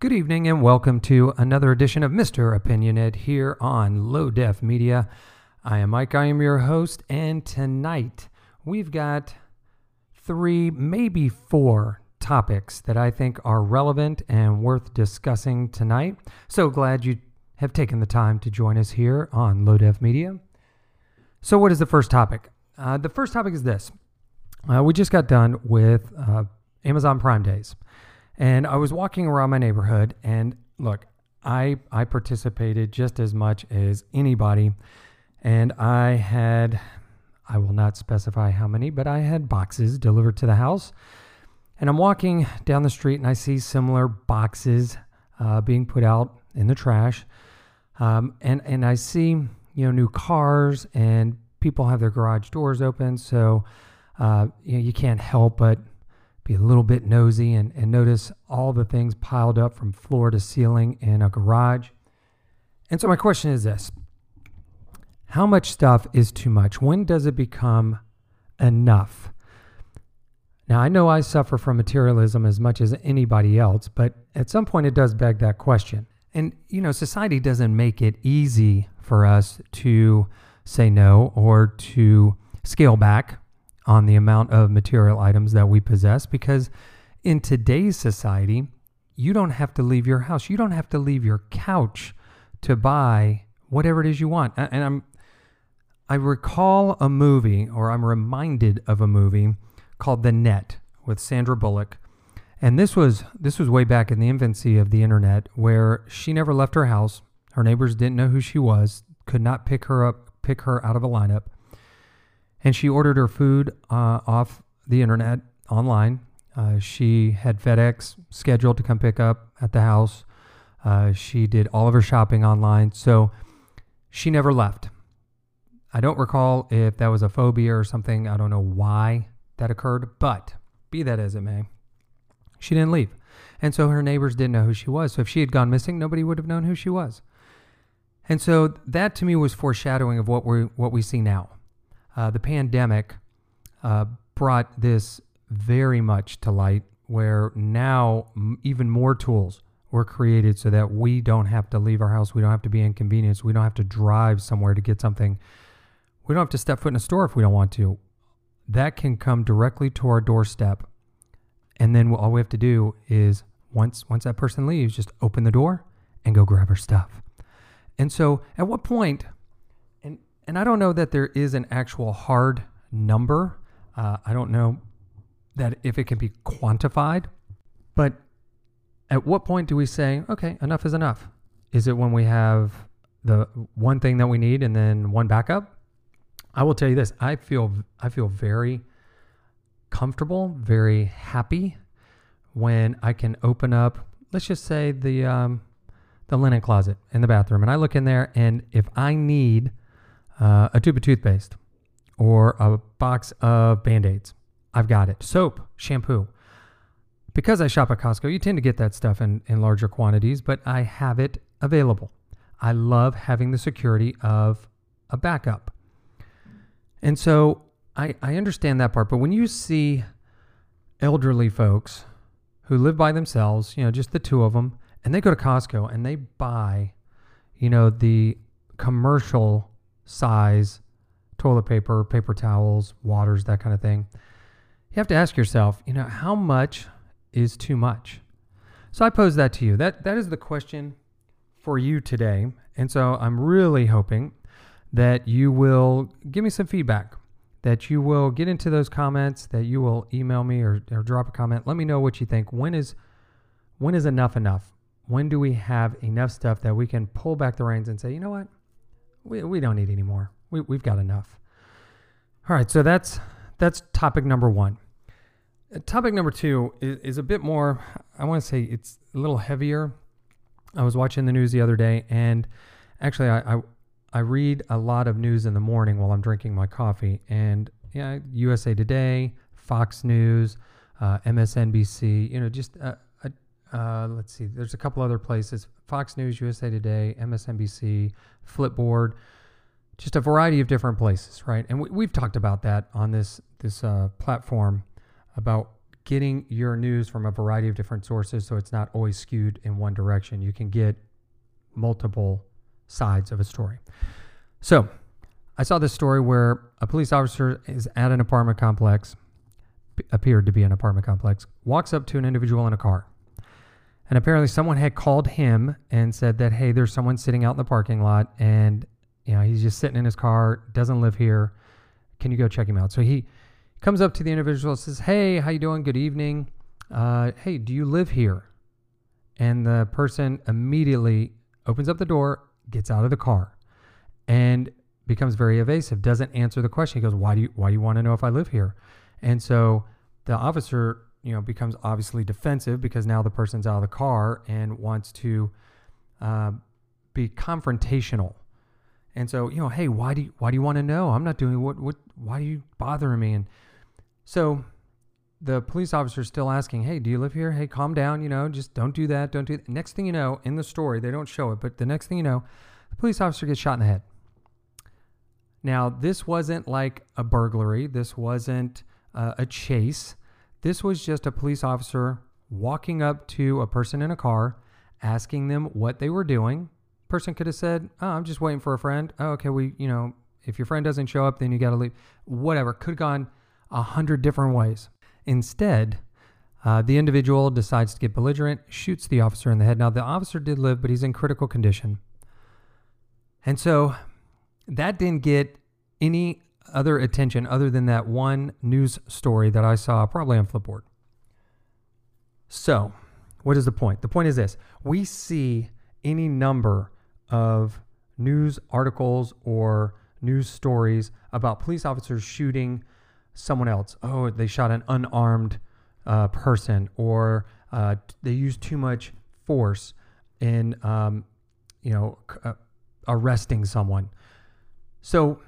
Good evening and welcome to another edition of Mr. Opinioned here on Low Def Media. I am Mike, I am your host, and tonight we've got three, maybe four topics that I think are relevant and worth discussing tonight. So glad you have taken the time to join us here on Low Def Media. So, what is the first topic? Uh, the first topic is this. Uh, we just got done with uh, Amazon Prime Days. And I was walking around my neighborhood, and look, I I participated just as much as anybody, and I had I will not specify how many, but I had boxes delivered to the house, and I'm walking down the street and I see similar boxes uh, being put out in the trash, um, and and I see you know new cars and people have their garage doors open, so uh, you, know, you can't help but be a little bit nosy and, and notice all the things piled up from floor to ceiling in a garage. And so, my question is this How much stuff is too much? When does it become enough? Now, I know I suffer from materialism as much as anybody else, but at some point it does beg that question. And, you know, society doesn't make it easy for us to say no or to scale back on the amount of material items that we possess because in today's society, you don't have to leave your house. You don't have to leave your couch to buy whatever it is you want. And I'm I recall a movie or I'm reminded of a movie called The Net with Sandra Bullock. And this was this was way back in the infancy of the internet where she never left her house. Her neighbors didn't know who she was, could not pick her up, pick her out of a lineup and she ordered her food uh, off the internet online. Uh, she had FedEx scheduled to come pick up at the house. Uh, she did all of her shopping online, so she never left. I don't recall if that was a phobia or something. I don't know why that occurred, but be that as it may, she didn't leave. And so her neighbors didn't know who she was. So if she had gone missing, nobody would have known who she was. And so that to me was foreshadowing of what we what we see now uh, the pandemic uh, brought this very much to light, where now m- even more tools were created so that we don't have to leave our house, we don't have to be inconvenienced, we don't have to drive somewhere to get something, we don't have to step foot in a store if we don't want to. That can come directly to our doorstep, and then all we have to do is once once that person leaves, just open the door and go grab her stuff. And so, at what point and I don't know that there is an actual hard number. Uh, I don't know that if it can be quantified, but at what point do we say, okay, enough is enough? Is it when we have the one thing that we need and then one backup? I will tell you this: I feel I feel very comfortable, very happy when I can open up. Let's just say the um, the linen closet in the bathroom, and I look in there, and if I need uh, a tube of toothpaste or a box of band aids. I've got it. Soap, shampoo. Because I shop at Costco, you tend to get that stuff in, in larger quantities, but I have it available. I love having the security of a backup. And so I, I understand that part, but when you see elderly folks who live by themselves, you know, just the two of them, and they go to Costco and they buy, you know, the commercial size, toilet paper, paper towels, waters, that kind of thing. You have to ask yourself, you know, how much is too much? So I pose that to you. That that is the question for you today. And so I'm really hoping that you will give me some feedback, that you will get into those comments, that you will email me or, or drop a comment. Let me know what you think. When is when is enough enough? When do we have enough stuff that we can pull back the reins and say, you know what? We, we don't need any more. We, we've got enough. All right, so that's that's topic number one. Uh, topic number two is, is a bit more, I want to say it's a little heavier. I was watching the news the other day, and actually, I, I, I read a lot of news in the morning while I'm drinking my coffee. And yeah, USA Today, Fox News, uh, MSNBC, you know, just uh, uh, let's see, there's a couple other places Fox News, USA Today, MSNBC, Flipboard, just a variety of different places, right? And we, have talked about that on this this uh, platform about getting your news from a variety of different sources so it's not always skewed in one direction. You can get multiple sides of a story. So, I saw this story where a police officer is at an apartment complex, appeared to be an apartment complex, walks up to an individual in a car. And apparently, someone had called him and said that, hey, there's someone sitting out in the parking lot and, you know, he's just sitting in his car, doesn't live here. Can you go check him out? So he comes up to the individual says, hey, how you doing? Good evening. Uh, hey, do you live here? And the person immediately opens up the door, gets out of the car, and becomes very evasive. Doesn't answer the question. He goes, "Why do you Why do you want to know if I live here?" And so the officer, you know, becomes obviously defensive because now the person's out of the car and wants to uh, be confrontational. And so, you know, hey, why do you, why do you want to know? I'm not doing what what why are you bothering me? And so the police officer is still asking, "Hey, do you live here? Hey, calm down. You know, just don't do that. Don't do." That. Next thing you know, in the story, they don't show it, but the next thing you know, the police officer gets shot in the head. Now, this wasn't like a burglary. This wasn't uh, a chase. This was just a police officer walking up to a person in a car, asking them what they were doing. Person could have said, "Oh, I'm just waiting for a friend." Oh, okay, we, you know, if your friend doesn't show up, then you got to leave. Whatever. Could have gone a hundred different ways. Instead, uh, the individual decides to get belligerent, shoots the officer in the head. Now, the officer did live, but he's in critical condition. And so that didn't get any other attention other than that one news story that I saw probably on Flipboard. So, what is the point? The point is this we see any number of news articles or news stories about police officers shooting someone else. Oh, they shot an unarmed uh, person, or uh, they used too much force in, um, you know, uh, arresting someone. So,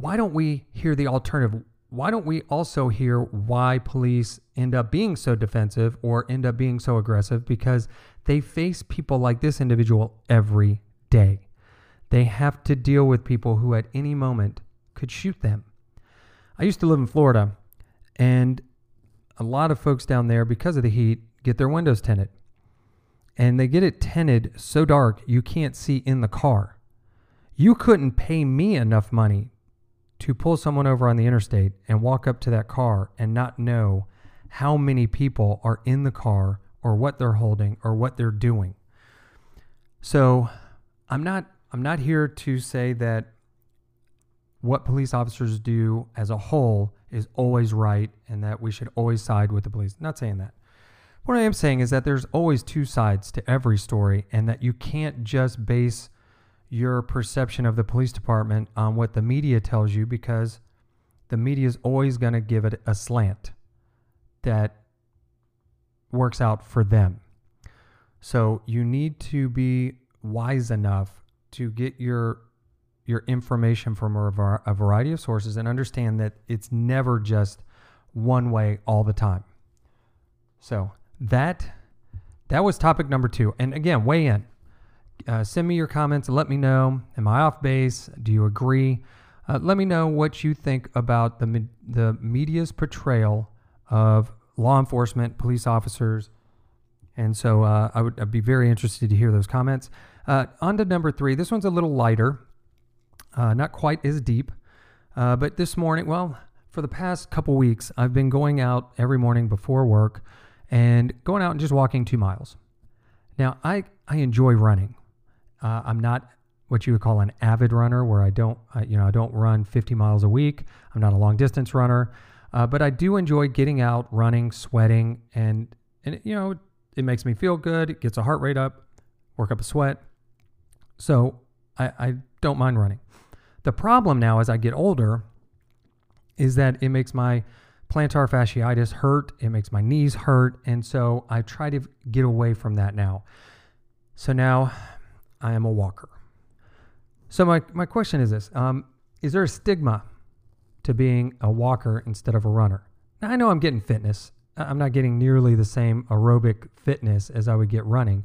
why don't we hear the alternative? Why don't we also hear why police end up being so defensive or end up being so aggressive? Because they face people like this individual every day. They have to deal with people who at any moment could shoot them. I used to live in Florida, and a lot of folks down there, because of the heat, get their windows tinted. And they get it tinted so dark you can't see in the car. You couldn't pay me enough money to pull someone over on the interstate and walk up to that car and not know how many people are in the car or what they're holding or what they're doing. So, I'm not I'm not here to say that what police officers do as a whole is always right and that we should always side with the police. I'm not saying that. What I am saying is that there's always two sides to every story and that you can't just base your perception of the police department on what the media tells you because the media is always going to give it a slant that works out for them. So you need to be wise enough to get your your information from a, variety of sources and understand that it's never just one way all the time. So that that was topic number two. And again, weigh in. Uh, send me your comments and let me know. Am I off base? Do you agree? Uh, let me know what you think about the the media's portrayal of law enforcement, police officers, and so uh, I would I'd be very interested to hear those comments. Uh, on to number three. This one's a little lighter uh, not quite as deep. Uh, but this morning, well, for the past couple weeks, I've been going out every morning before work and going out and just walking two miles. Now, I, I enjoy running. Uh, I'm not what you would call an avid runner, where I don't, uh, you know, I don't run 50 miles a week. I'm not a long distance runner, uh, but I do enjoy getting out, running, sweating, and and you know, it makes me feel good. It gets a heart rate up, work up a sweat. So I, I don't mind running. The problem now as I get older is that it makes my plantar fasciitis hurt, it makes my knees hurt, and so I try to get away from that now. So now I am a walker. So my, my question is this um, Is there a stigma to being a walker instead of a runner? Now, I know I'm getting fitness. I'm not getting nearly the same aerobic fitness as I would get running.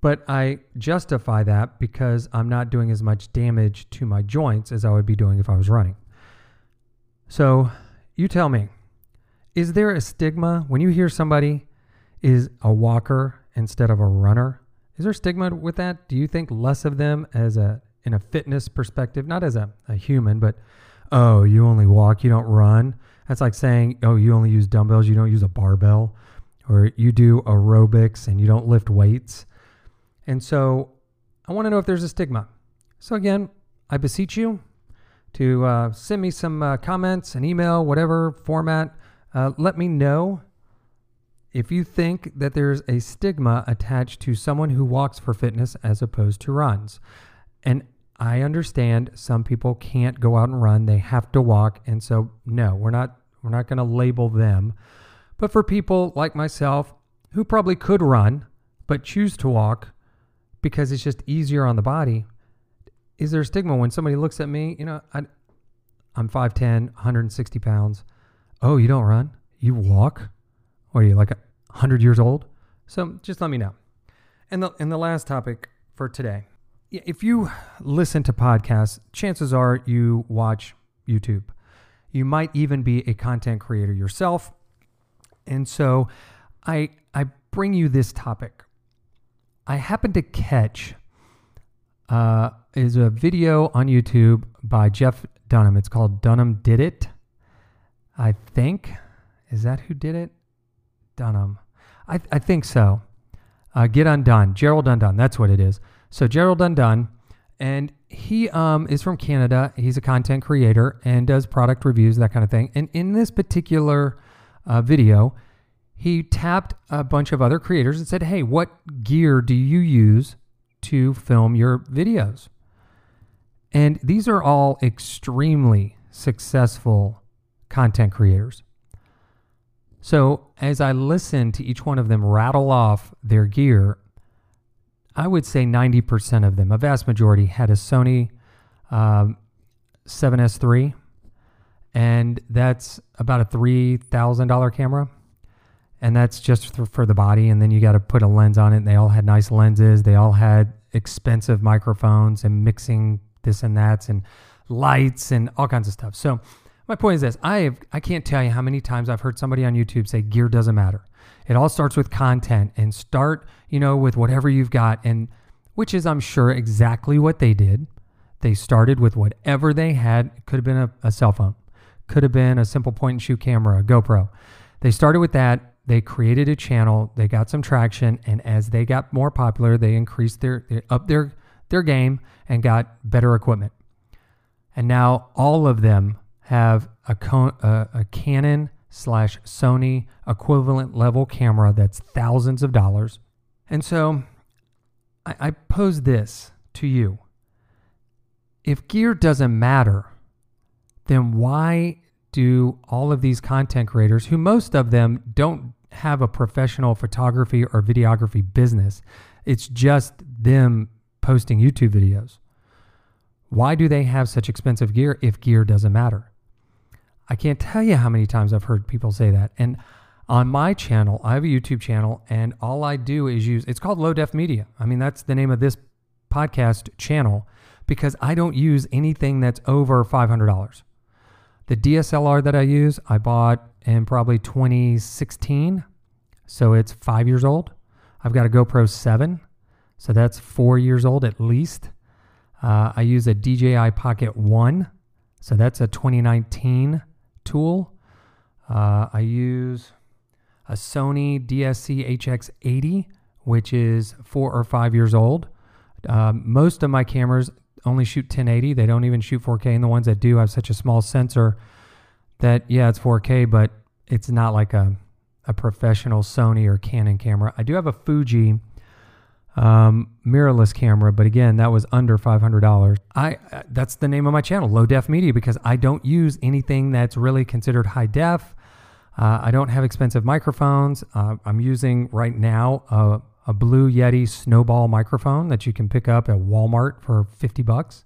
But I justify that because I'm not doing as much damage to my joints as I would be doing if I was running. So you tell me, Is there a stigma when you hear somebody is a walker instead of a runner? Is there stigma with that? Do you think less of them as a in a fitness perspective, not as a, a human, but oh, you only walk, you don't run. That's like saying, oh, you only use dumbbells, you don't use a barbell, or you do aerobics and you don't lift weights. And so I want to know if there's a stigma. So again, I beseech you to uh, send me some uh, comments, an email, whatever format. Uh, let me know if you think that there's a stigma attached to someone who walks for fitness as opposed to runs. And I understand some people can't go out and run, they have to walk. And so no, we're not we're not going to label them. But for people like myself who probably could run but choose to walk because it's just easier on the body, is there a stigma when somebody looks at me, you know, I, I'm 5'10, 160 pounds. Oh, you don't run? You walk? Or are you like 100 years old? So just let me know. And the, and the last topic for today if you listen to podcasts, chances are you watch YouTube. You might even be a content creator yourself. And so I I bring you this topic. I happened to catch uh, is a video on YouTube by Jeff Dunham. It's called Dunham Did It. I think. Is that who did it? Dunham. I, I think so. Uh, Get Undone. Gerald Undone. That's what it is. So Gerald Undone, and he um, is from Canada. He's a content creator and does product reviews, that kind of thing. And in this particular uh, video, he tapped a bunch of other creators and said, Hey, what gear do you use to film your videos? And these are all extremely successful content creators. So as I listened to each one of them rattle off their gear, I would say 90% of them, a vast majority, had a Sony um, 7S3, and that's about a $3,000 camera. And that's just for, for the body. And then you got to put a lens on it. And they all had nice lenses. They all had expensive microphones and mixing this and that and lights and all kinds of stuff. So, my point is this I, have, I can't tell you how many times I've heard somebody on YouTube say gear doesn't matter. It all starts with content and start, you know, with whatever you've got and which is I'm sure exactly what they did. They started with whatever they had. It could have been a, a cell phone, could have been a simple point and shoot camera, a GoPro. They started with that. They created a channel. They got some traction, and as they got more popular, they increased their, their up their their game and got better equipment. And now all of them have a, a, Canon slash Sony equivalent level camera that's thousands of dollars. And so I, I pose this to you. If gear doesn't matter, then why do all of these content creators, who most of them don't have a professional photography or videography business, it's just them posting YouTube videos. Why do they have such expensive gear if gear doesn't matter? I can't tell you how many times I've heard people say that. And on my channel, I have a YouTube channel, and all I do is use it's called Low Def Media. I mean, that's the name of this podcast channel because I don't use anything that's over $500. The DSLR that I use, I bought in probably 2016. So it's five years old. I've got a GoPro 7. So that's four years old at least. Uh, I use a DJI Pocket 1. So that's a 2019 tool. Uh, I use a Sony DSC HX80, which is four or five years old. Um, most of my cameras only shoot 1080. They don't even shoot 4K. And the ones that do have such a small sensor that, yeah, it's 4K, but it's not like a, a professional Sony or Canon camera. I do have a Fuji um, mirrorless camera, but again, that was under $500. I uh, that's the name of my channel, Low Def Media, because I don't use anything that's really considered high def. Uh, I don't have expensive microphones. Uh, I'm using right now a, a Blue Yeti Snowball microphone that you can pick up at Walmart for 50 bucks.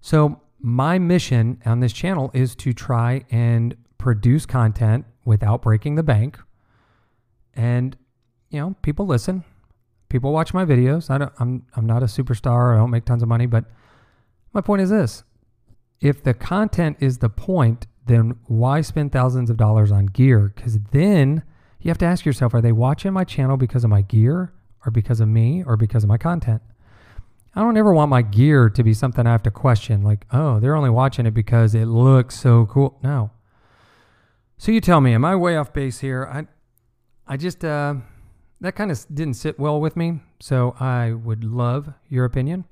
So my mission on this channel is to try and produce content without breaking the bank. And you know, people listen people watch my videos. I don't, I'm, I'm not a superstar. I don't make tons of money, but my point is this. If the content is the point, then why spend thousands of dollars on gear? Because then you have to ask yourself are they watching my channel because of my gear or because of me or because of my content? I don't ever want my gear to be something I have to question, like, oh, they're only watching it because it looks so cool. No. So you tell me, am I way off base here? I, I just, uh, that kind of didn't sit well with me. So I would love your opinion.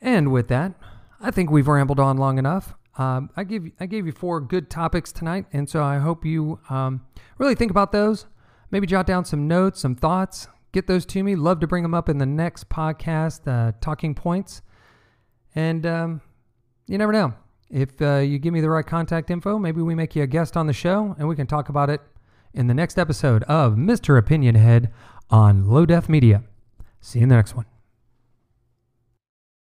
And with that, I think we've rambled on long enough. Um, I gave I gave you four good topics tonight, and so I hope you um, really think about those. Maybe jot down some notes, some thoughts, get those to me. Love to bring them up in the next podcast, uh, talking points. And um, you never know if uh, you give me the right contact info, maybe we make you a guest on the show, and we can talk about it in the next episode of Mr. Opinion Head on Low Def Media. See you in the next one.